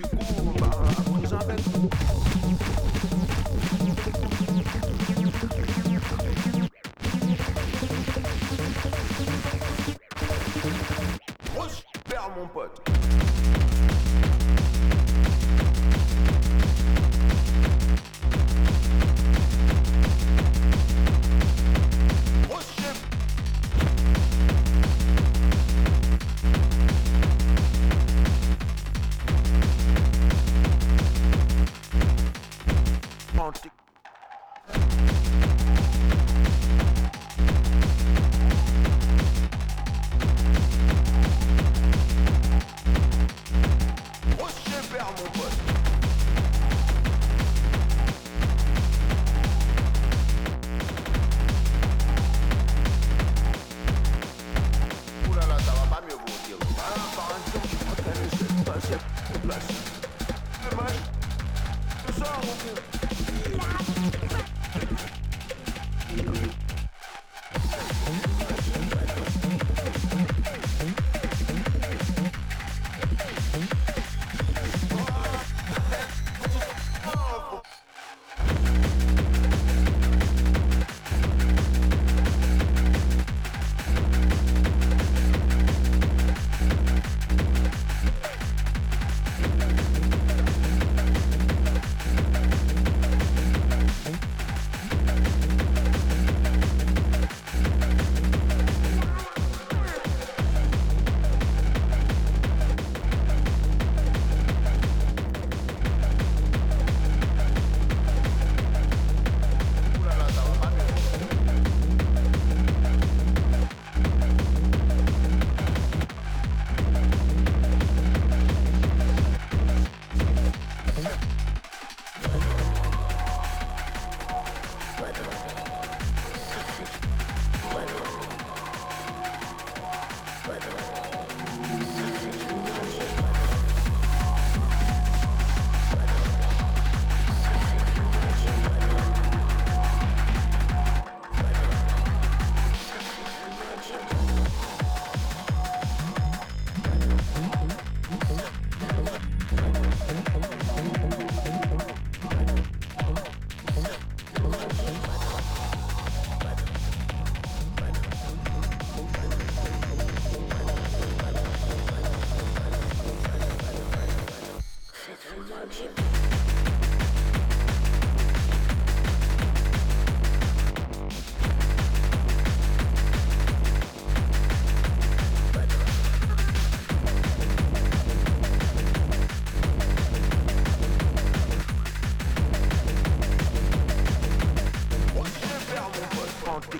Du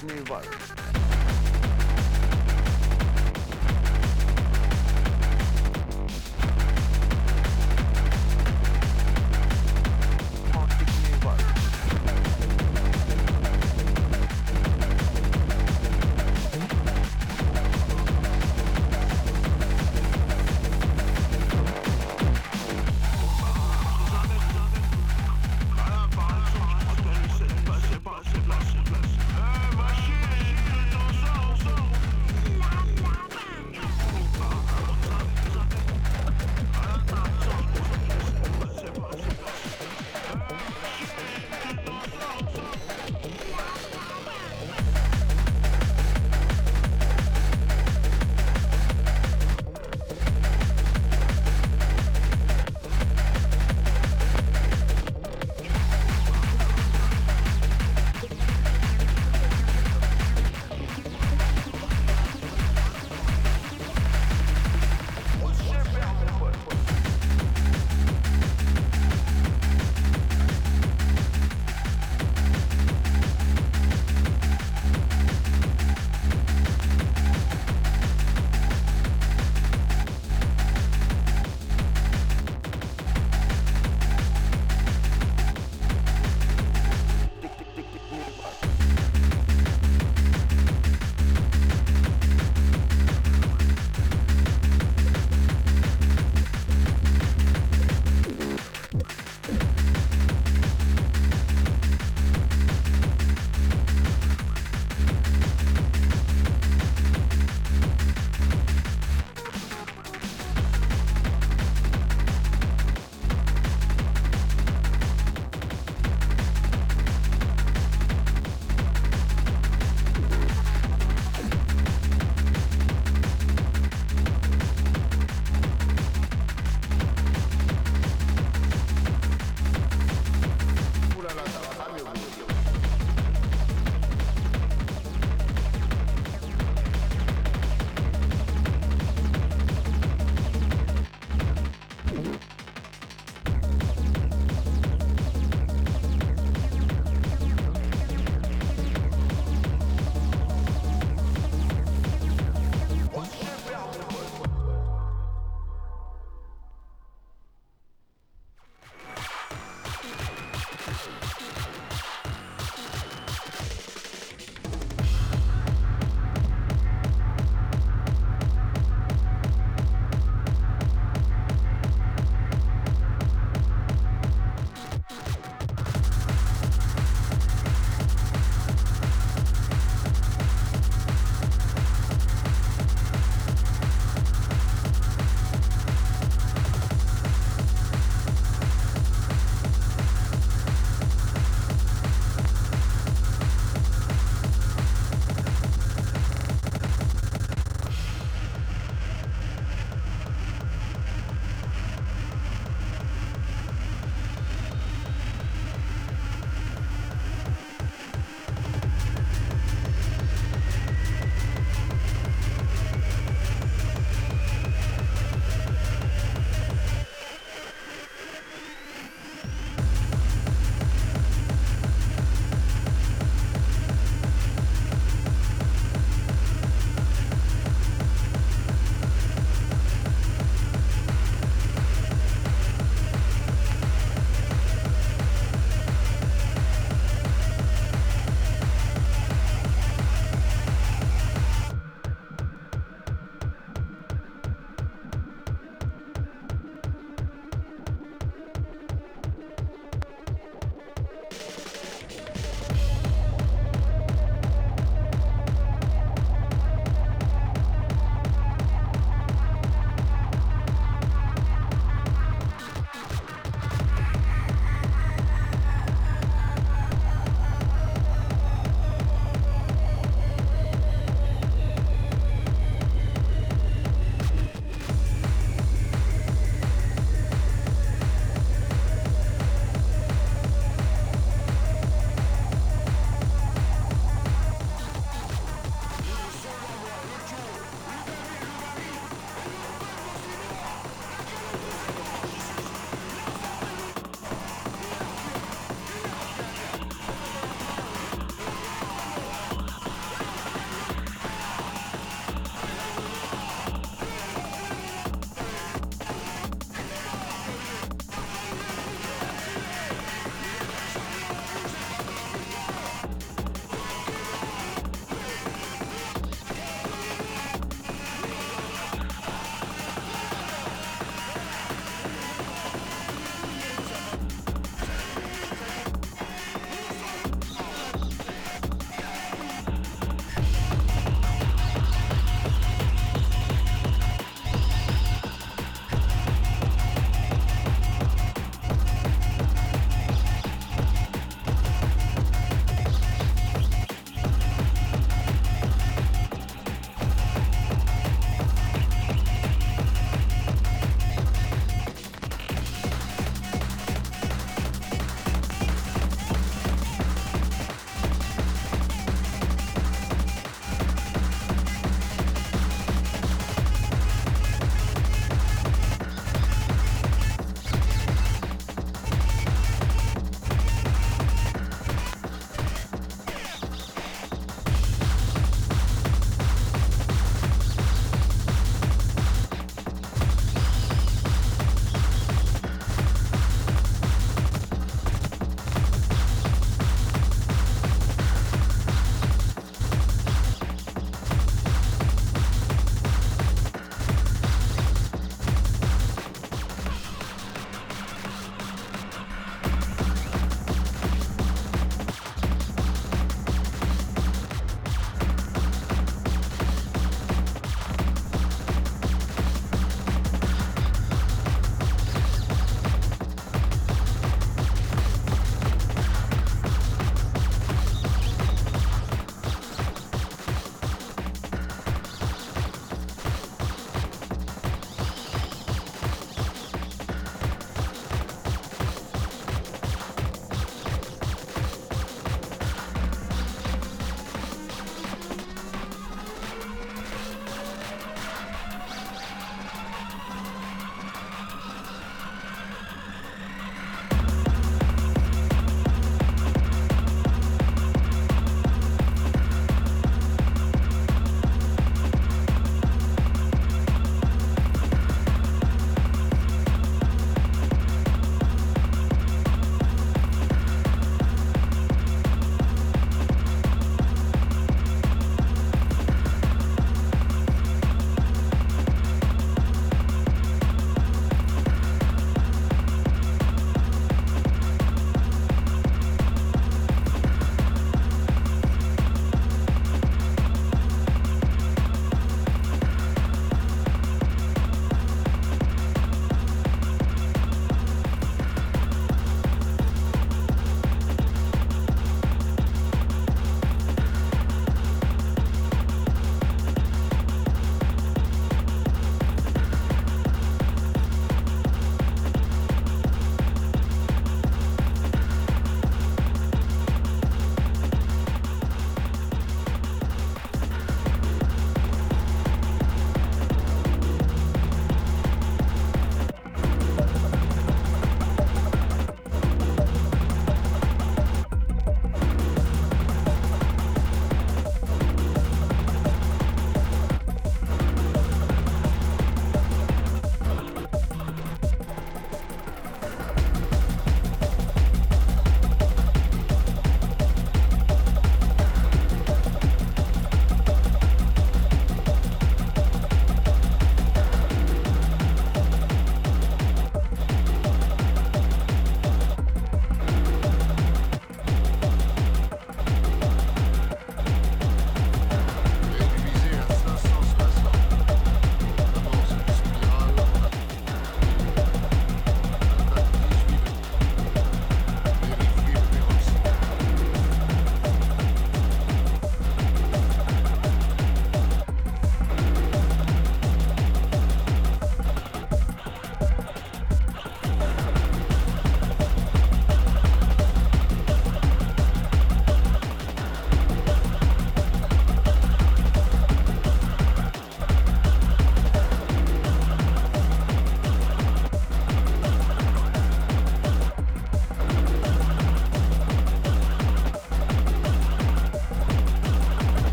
Grosse super